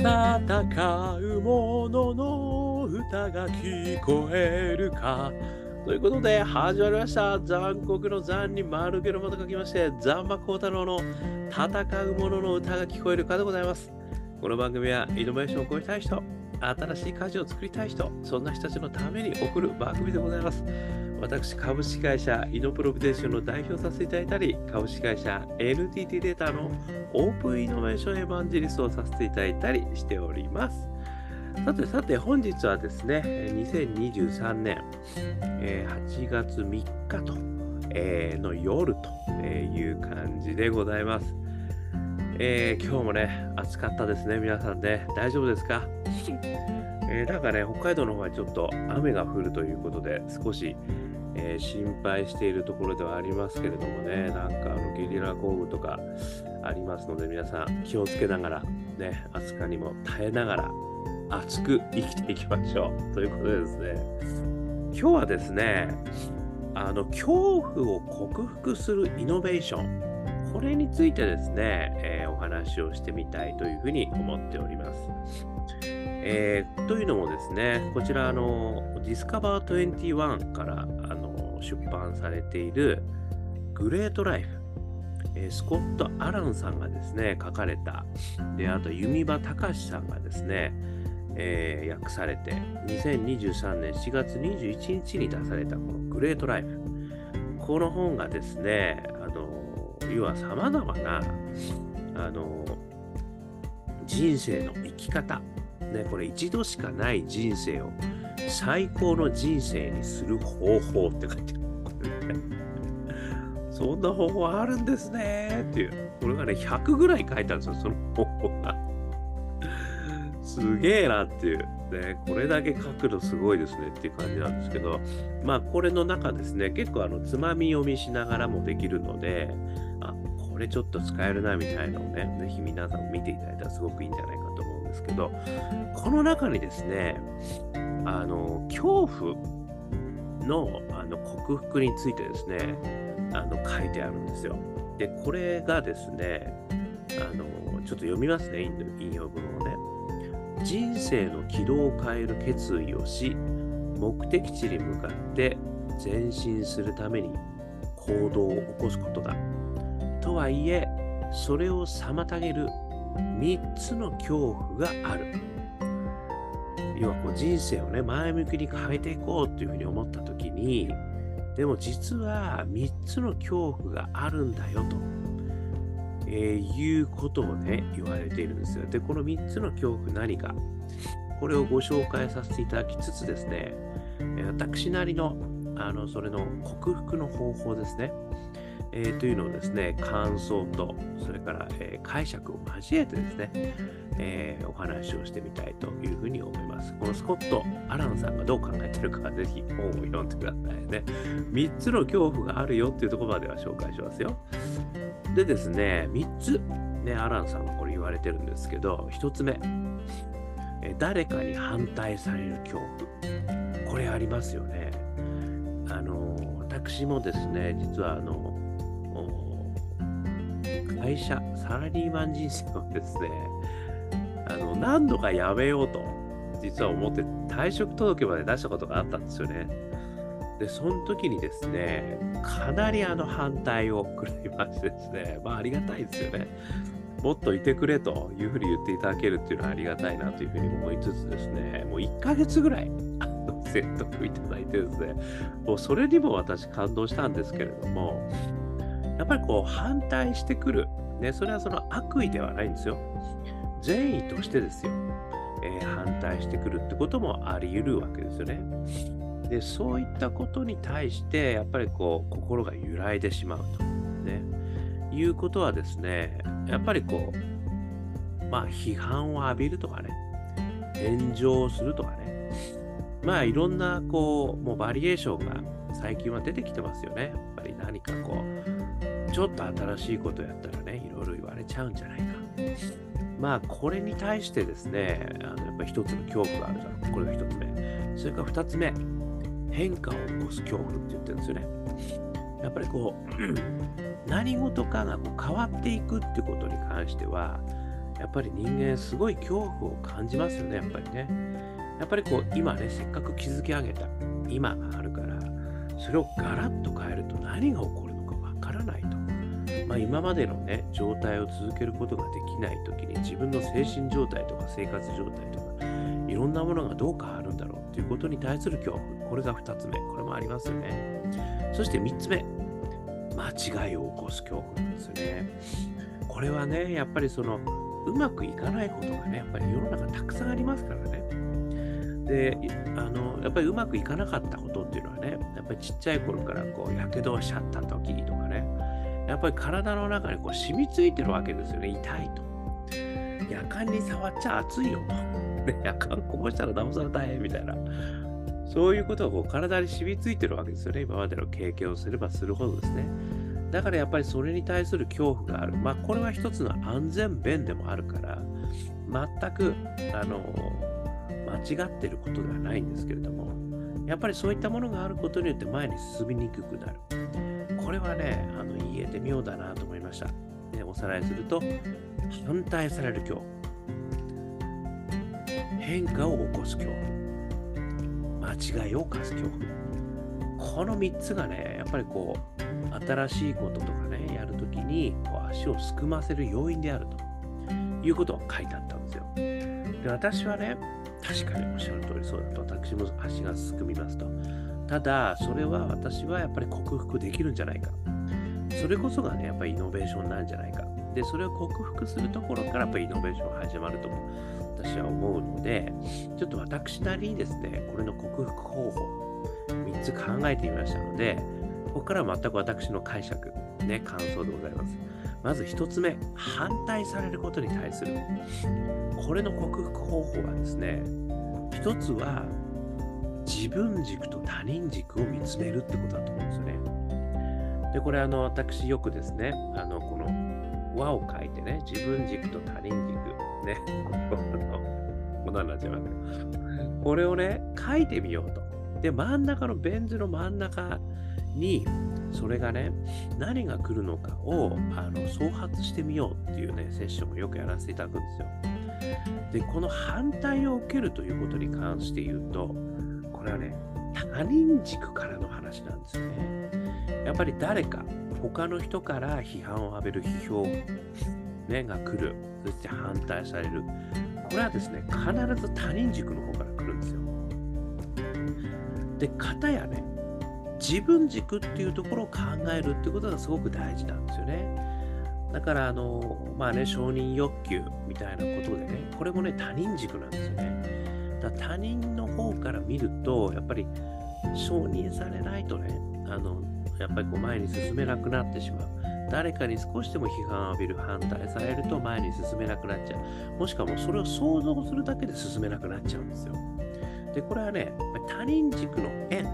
戦う者の歌が聞こえるか。ということで、始まりました。残酷の残に丸ゲロまと書きまして、ザンマコウタロウの戦う者の歌が聞こえるかでございます。この番組はイノベーションを超えたい人、新しい家事を作りたい人、そんな人たちのために送る番組でございます。私、株式会社イノプロビデーションの代表させていただいたり、株式会社 NTT データのオープンイノベーションエヴァンジリストをさせていただいたりしております。さてさて、本日はですね、2023年8月3日と、の夜という感じでございます。えー、今日もね、暑かったですね、皆さんね。大丈夫ですか？えー、なんかね、北海道の方はちょっと雨が降るということで、少し、えー、心配しているところではありますけれどもね、なんかあのゲリラ豪雨とかありますので、皆さん気をつけながら、ね、暑さにも耐えながら、熱く生きていきましょう。ということでですね、今日はですね、あの恐怖を克服するイノベーション、これについてですね、えー、お話をしてみたいというふうに思っております。えー、というのもですね、こちら、あの、Discover 21からあ出版されているグレートライフ、えー、スコット・アランさんがですね、書かれた、で、あと、弓場隆さんがですね、えー、訳されて、2023年4月21日に出されたこのグレートライフ。この本がですね、あの、要は様々な、あの、人生の生き方、ね、これ一度しかない人生を最高の人生にする方法って書いてある。そんな方法あるんですねっていう。これがね、100ぐらい書いてあるんですよ、その方法が。すげえなっていう。ね、これだけ書くのすごいですねっていう感じなんですけど、まあこれの中ですね、結構あのつまみ読みしながらもできるので、あ、これちょっと使えるなみたいなのをね、ぜひ皆さん見ていただいたらすごくいいんじゃないかですけど、この中にですね、あの、恐怖のあの克服についてですね、あの書いてあるんですよ。で、これがですね、あの、ちょっと読みますね、引用文をね。人生の軌道を変える決意をし、目的地に向かって前進するために行動を起こすことだ。とはいえ、それを妨げる3つの恐怖がある。要はこう人生をね、前向きに変えていこうっていうふうに思った時に、でも実は3つの恐怖があるんだよと。えー、いうことをね、言われているんですよ。で、この3つの恐怖何か、これをご紹介させていただきつつですね、私なりの、あの、それの克服の方法ですね、えー、というのをですね、感想と、それから、えー、解釈を交えてですね、えー、お話をしてみたいというふうに思います。このスコット・アランさんがどう考えてるか、ぜひ本を読んでくださいね。3つの恐怖があるよっていうところまでは紹介しますよ。でですね、3つ、ね、アランさんはこれ言われてるんですけど、1つ目、え誰かに反対される恐怖。これありますよね。あの、私もですね、実はあの、会社、サラリーマン人生をですね、あの、何度かやめようと、実は思って退職届まで出したことがあったんですよね。で、その時にですね、かなりあの反対を食らいましてですね、まあありがたいですよね。もっといてくれというふうに言っていただけるっていうのはありがたいなというふうに思いつつですね、もう1ヶ月ぐらい、説得いただいてですね、もうそれにも私感動したんですけれども、やっぱりこう反対してくる、ね、それはその悪意ではないんですよ。善意としてですよ、えー、反対してくるってこともあり得るわけですよね。でそういったことに対してやっぱりこう心が揺らいでしまうと、ね、いうことはですねやっぱりこうまあ批判を浴びるとかね。炎上するとかね。まあいろんなこうもうバリエーションが最近は出てきてますよね。やっぱり何かこうちょっと新しいことやったらねいろいろ言われちゃうんじゃないかまあこれに対してですねあのやっぱ一つの恐怖があるだろうこれが一つ目それから二つ目変化を起こす恐怖って言ってるんですよね。やっぱりこう、何事かがこう変わっていくってことに関しては、やっぱり人間すごい恐怖を感じますよね、やっぱりね。やっぱりこう、今ね、せっかく築き上げた今があるから、それをガラッと変えると何が起こるのかわからないと。まあ、今までのね、状態を続けることができないときに自分の精神状態とか生活状態とか、いろんなものがどう変わるんだろうということに対する恐怖。これが2つ目。これもありますよね。そして3つ目。間違いを起こす恐怖なんですよね。これはね、やっぱりその、うまくいかないことがね、やっぱり世の中たくさんありますからね。で、あの、やっぱりうまくいかなかったことっていうのはね、やっぱりちっちゃい頃からこう、やけどをしちゃった時とかね、やっぱり体の中にこう染みついてるわけですよね、痛いと。夜間に触っちゃ熱いよと。夜間こぼしたらなおさら大変みたいな。そういうことがこう体に染みついてるわけですよね。今までの経験をすればするほどですね。だからやっぱりそれに対する恐怖がある。まあこれは一つの安全弁でもあるから、全く、あの、間違ってることではないんですけれども、やっぱりそういったものがあることによって前に進みにくくなる。これはね、あの言えて妙だなと思いました。ね、おさらいすると、反対される恐怖。変化を起こす恐怖。間違いを犯す恐怖。この3つがね、やっぱりこう、新しいこととかね、やるときにこう足をすくませる要因であるということが書いてあったんですよ。で、私はね、確かにおっしゃる通りそうだと、私も足がすくみますと。ただ、それは私はやっぱり克服できるんじゃないか。それこそがね、やっぱりイノベーションなんじゃないか。で、それを克服するところからやっぱりイノベーション始まると私は思うので、ちょっと私なりにですね、これの克服方法、3つ考えてみましたので、ここからは全く私の解釈、ね、感想でございます。まず1つ目、反対されることに対する。これの克服方法はですね、1つは自分軸と他人軸を見つめるってことだと思うんですよね。で、これあの、私よくですね、あの、この和を書いてね、自分軸と他人軸、ね、こんなになっちゃいますね。これをね、書いてみようと。で、真ん中のベン図の真ん中に、それがね、何が来るのかをあの創発してみようっていうね、セッションをよくやらせていただくんですよ。で、この反対を受けるということに関して言うと、これはね、他人軸からの話なんですね。やっぱり誰か、他の人から批判を浴びる批評、ね、が来る。そして反対される。これはですね、必ず他人軸の方から来るんですよ。で、方やね、自分軸っていうところを考えるってことがすごく大事なんですよね。だから、あの、まあね、承認欲求みたいなことでね、これもね、他人軸なんですよね。だ他人の方から見ると、やっぱり承認されないとね、あの、やっぱりこう前に進めなくなってしまう。誰かに少しでも批判を浴びる、反対されると前に進めなくなっちゃう。もしくはもうそれを想像するだけで進めなくなっちゃうんですよ。で、これはね、他人軸の縁、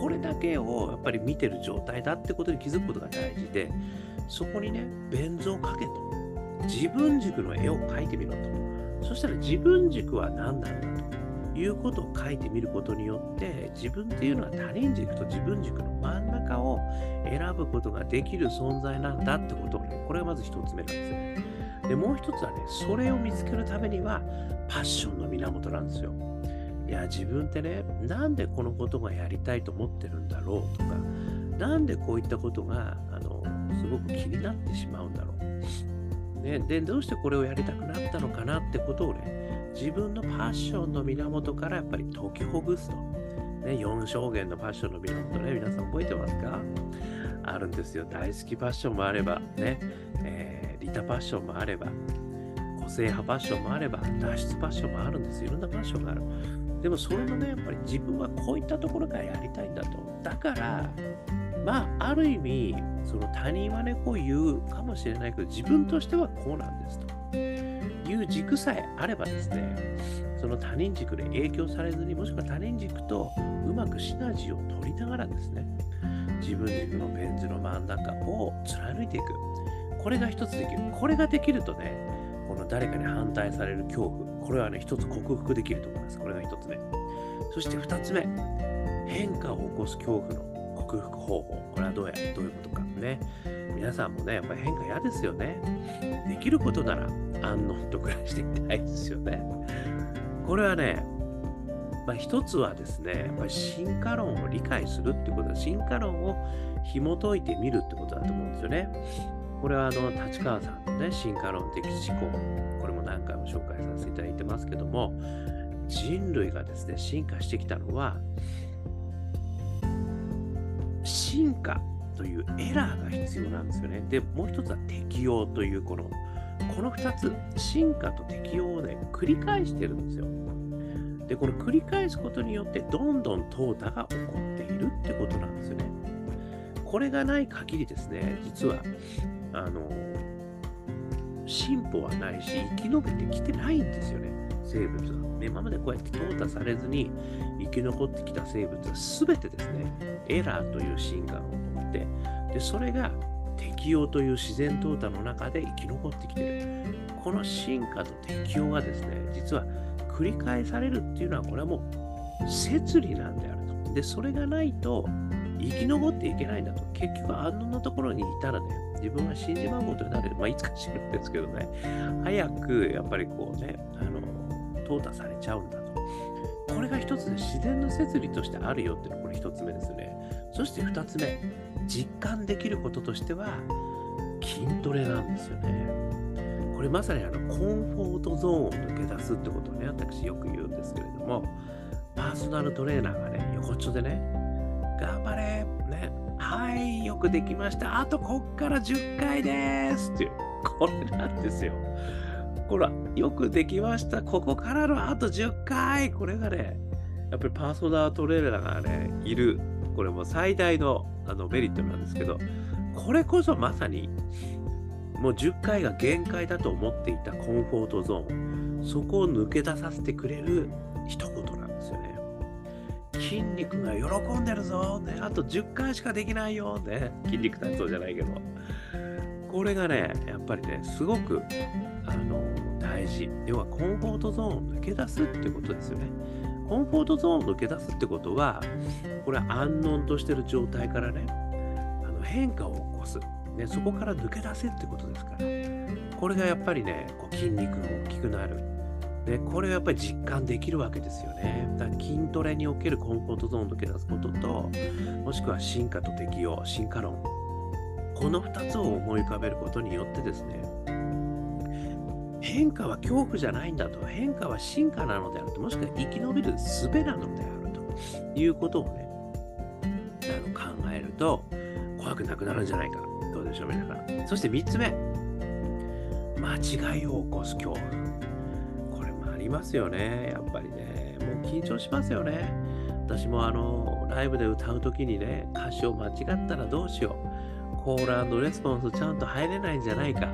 これだけをやっぱり見てる状態だってことに気づくことが大事で、そこにね、弁図をかけと。自分軸の絵を描いてみろと。そしたら自分軸は何なんだいうことを書いてみることによって自分っていうのは他人軸と自分軸の真ん中を選ぶことができる存在なんだってことをね、これがまず一つ目なんですね。で、もう一つはね、それを見つけるためにはパッションの源なんですよ。いや、自分ってね、なんでこのことがやりたいと思ってるんだろうとか、なんでこういったことが、あの、すごく気になってしまうんだろう。ね、で、どうしてこれをやりたくなったのかなってことをね、自分のパッションの源からやっぱり解きほぐすと。ね、4証言のパッションの源ね、皆さん覚えてますか？あるんですよ。大好きパッションもあれば、ね、えー、リタパッションもあれば、個性派パッションもあれば、脱出パッションもあるんですよ。いろんなパッションがある。でもそれのね、やっぱり自分はこういったところからやりたいんだと。だから、まあ、ある意味、その他人はね、こう言うかもしれないけど、自分としてはこうなんですという軸さえあればですね、その他人軸で影響されずに、もしくは他人軸とうまくシナジーを取りながらですね、自分軸のベン図の真ん中を貫いていく。これが一つできる。これができるとね、この誰かに反対される恐怖、これはね、一つ克服できると思います。これが一つ目。そして二つ目、変化を起こす恐怖の克服方法。これはどうや、どういうことかね。皆さんもね、やっぱり変化嫌ですよね。できることなら安穏と暮らしていたいですよね。これはね、まあ、一つはですね、やっぱり進化論を理解するってことは、進化論を紐解いてみるってことだと思うんですよね。これはあの立川さんのね、進化論的思考、これも何回も紹介させていただいてますけども、人類がですね、進化してきたのは、進化というエラーが必要なんですよね。で、もう一つは適応というこの、この2つ、進化と適応をね、繰り返してるんですよ。で、この繰り返すことによって、どんどん淘汰が起こっているってことなんですよね。これがない限りですね、実は、あの、進歩はないし、生き延びてきてないんですよね、生物は。今までこうやって淘汰されずに生き残ってきた生物は全てですね、エラーという進化を持って、で、それが適応という自然淘汰の中で生き残ってきてる。この進化と適応がですね、実は繰り返されるっていうのは、これはもう摂理なんであると。で、それがないと生き残っていけないんだと。結局、あんなところにいたらね、自分は死んじまうことになる。まあ、いつか死ぬんですけどね、早くやっぱりこうね、あの、淘汰されちゃうんだと。これが一つで自然の摂理としてあるよっていうのがこれ一つ目ですね。そして二つ目、実感できることとしては筋トレなんですよね。これまさにあのコンフォートゾーンを抜け出すってことをね、私よく言うんですけれども、パーソナルトレーナーがね、横っちょでね、頑張れ、ね、はい、よくできました。あとこっから10回ですっていう、これなんですよ。ほら、よくできました。ここからのあと10回。これがね、やっぱりパーソナルトレーナーがね、いる。これも最大のあのメリットなんですけど、これこそまさに、もう10回が限界だと思っていたコンフォートゾーン、そこを抜け出させてくれる一言なんですよね。筋肉が喜んでるぞ、ね、あと10回しかできないよ、ね、筋肉体操じゃないけど。これがね、やっぱりね、すごくあの大事。要はコンフォートゾーンを抜け出すってことですよね。コンフォートゾーンを抜け出すってことは、これは安穏としてる状態からね、あの変化を起こす。ね、そこから抜け出せってことですから。これがやっぱりね、こう筋肉が大きくなる。で、これがやっぱり実感できるわけですよね。だから筋トレにおけるコンフォートゾーンを抜け出すことと、もしくは進化と適応、進化論。この2つを思い浮かべることによってですね、変化は恐怖じゃないんだと、変化は進化なのであると、もしくは生き延びる術なのであるということをね、あの考えると、怖くなくなるんじゃないか。どうでしょう、皆さん。そして3つ目、間違いを起こす恐怖。これもありますよね、やっぱりね。もう緊張しますよね。私もあの、ライブで歌うときにね、歌詞を間違ったらどうしよう。コールレスポンスちゃんと入れないんじゃないか。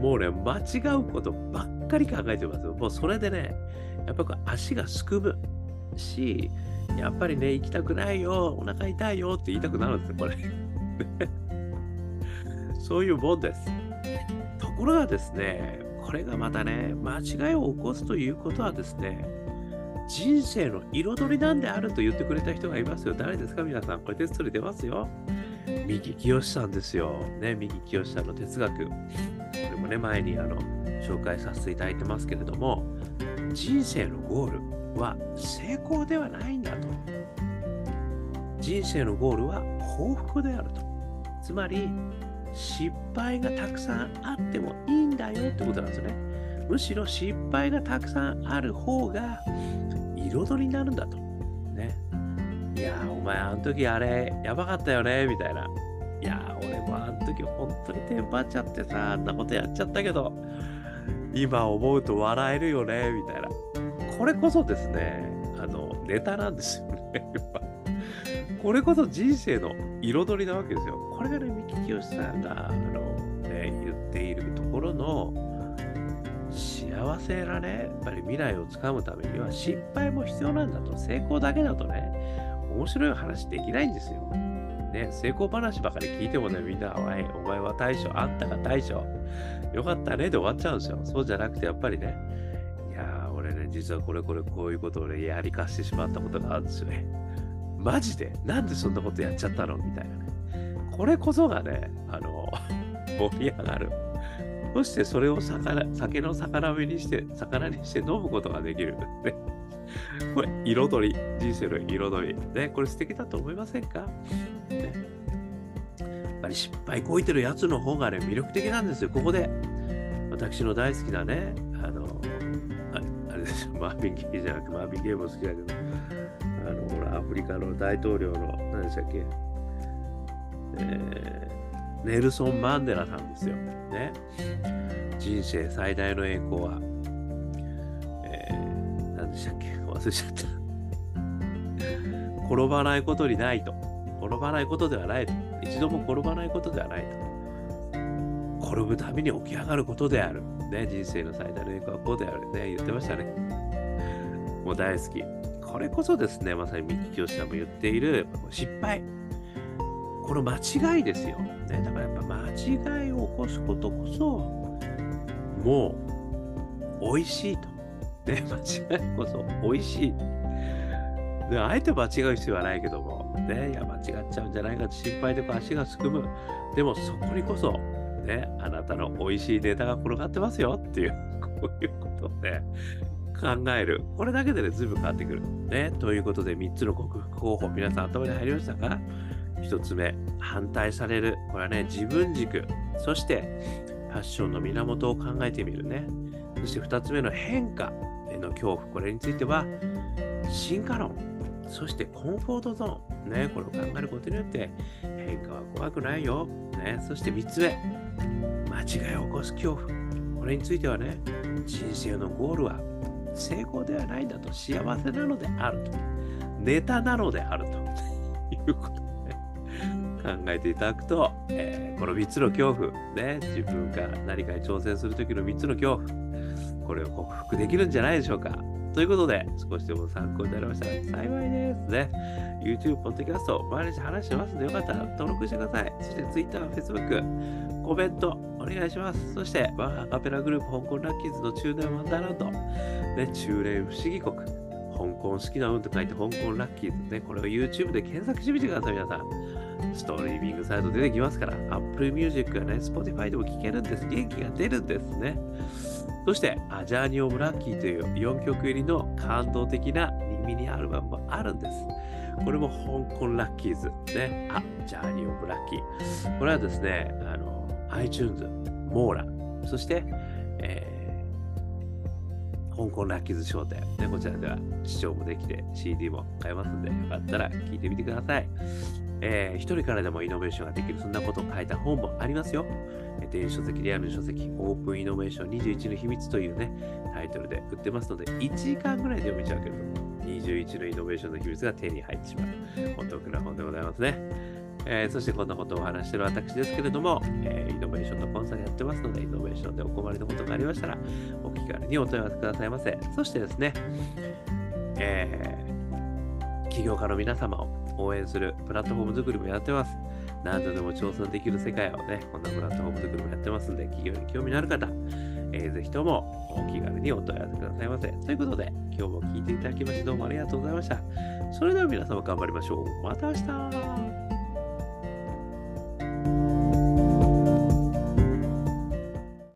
もうね、間違うことばっかり考えてますよ。もうそれでね、やっぱ足がすくむし、やっぱりね、行きたくないよ、お腹痛いよって言いたくなるんですよ、これ。そういうもんです。ところがですね、これがまたね、間違いを起こすということはですね、人生の彩りなんであると言ってくれた人がいますよ。誰ですか？皆さん。これテストで出ますよ。三木清さんですよ。ね、三木清さんの哲学。もね、前にあの紹介させていただいてますけれども、人生のゴールは成功ではないんだと。人生のゴールは幸福であると。つまり、失敗がたくさんあってもいいんだよってことなんですね。むしろ失敗がたくさんある方が彩りになるんだと。ね。いやお前あの時あれやばかったよねみたいな。いや時本当にテンパっちゃってさ、あんなことやっちゃったけど、今思うと笑えるよねみたいな。これこそですね、あの、ネタなんですよねやっぱ。これこそ人生の彩りなわけですよ。これがね、三木清さんが、あの、ね、言っているところの、幸せなね、やっぱり未来をつかむためには失敗も必要なんだと。成功だけだとね、面白い話できないんですよ。ね、成功話ばかり聞いてもね、みんな、お前お前は大将、あんたが大将、よかったねで終わっちゃうんですよ。そうじゃなくて、やっぱりね、いやー、俺ね、実はこれこれこういうことをね、やりかしてしまったことがあるんですよね。マジで？なんでそんなことやっちゃったの？みたいなね。これこそがね、あの、盛り上がる。そしてそれを魚酒の魚目にして、魚にして飲むことができる。これ、彩り。人生の彩り。ね、これ素敵だと思いませんか、ね、やっぱり失敗こいてるやつの方がね、魅力的なんですよ。ここで、私の大好きなね、あの、ああれですよ、マービン・ゲイじゃなくて、マービン・ゲイも好きだけど、あの、ほら、アフリカの大統領の、何でしたっけ、えー、ネルソン・マンデラさんですよ。ね。人生最大の栄光は、忘れちゃった。転ばないことにないと。転ばないことではないと。一度も転ばないことではないと。転ぶたびに起き上がることである。ね、人生の最大の栄光はこうである。ね、言ってましたね。もう大好き。これこそですね、まさに三木清さんも言っている失敗。この間違いですよ。ね、だからやっぱ間違いを起こすことこそ、もう美味しいと。ね、間違いこそ美味しい。あえて間違う必要はないけども、ね、いや間違っちゃうんじゃないかって心配で足がすくむ。でもそこにこそ、ね、あなたの美味しいネタが転がってますよっていう、こういうことをね、考える。これだけでね、ずいぶん変わってくる。ね、ということで3つの克服方法、皆さん頭に入りましたか？1つ目、反対される。これはね、自分軸。そして、ファッションの源を考えてみるね。そして2つ目の変化の恐怖。これについては、進化論。そしてコンフォートゾーン。ね、これを考えることによって、変化は怖くないよ。ね、そして3つ目、間違いを起こす恐怖。これについてはね、人生のゴールは成功ではないんだと、幸せなのであると。ネタなのであるということ考えていただくと、えー、この3つの恐怖、ね、自分が何かに挑戦するときの3つの恐怖、これを克服できるんじゃないでしょうか。ということで、少しでも参考になりましたら幸いですね。YouTube、Podcast、毎日話してますので、よかったら登録してください。そして Twitter、Facebook、コメントお願いします。そして、我がアペラグループ、香港ラッキーズの中年ワンダーランド、ね、中連不思議国、香港好きな運と書いて香港ラッキーズね、これを YouTube で検索してみてください、皆さん。ストリーミングサイト出てきますから、Apple Music やね、Spotify でも聴けるんです。元気が出るんですね。そして、アジャーニ・オブ・ラッキーという4曲入りの感動的なミニアルバムもあるんです。これも香港ラッキーズ。ね。あ、ジャーニ・オブ・ラッキー。これはですね、あの、iTunes、モーラ、そして、えー、香港ラッキーズ商店、ね、こちらでは視聴もできて CD も買えますので、よかったら聞いてみてください。えー、一人からでもイノベーションができる、そんなことを書いた本もありますよ。電子書籍、リアルの書籍、オープンイノベーション21の秘密というね、タイトルで売ってますので、1時間ぐらいで読めちゃうけれども、21のイノベーションの秘密が手に入ってしまう。お得な本でございますね。えー、そしてこんなことをお話してる私ですけれども、えー、イノベーションのコンサルやってますので、イノベーションでお困りのことがありましたら、お気軽にお問い合わせくださいませ。そしてですね、えー、起業家の皆様を応援するプラットフォーム作りもやってます。何度でも挑戦できる世界をね、こんなプラットフォーム作りもやってますんで、企業に興味のある方、えー、ぜひともお気軽にお問い合わせくださいませ。ということで、今日も聞いていただきましてどうもありがとうございました。それでは皆様頑張りましょう。また明日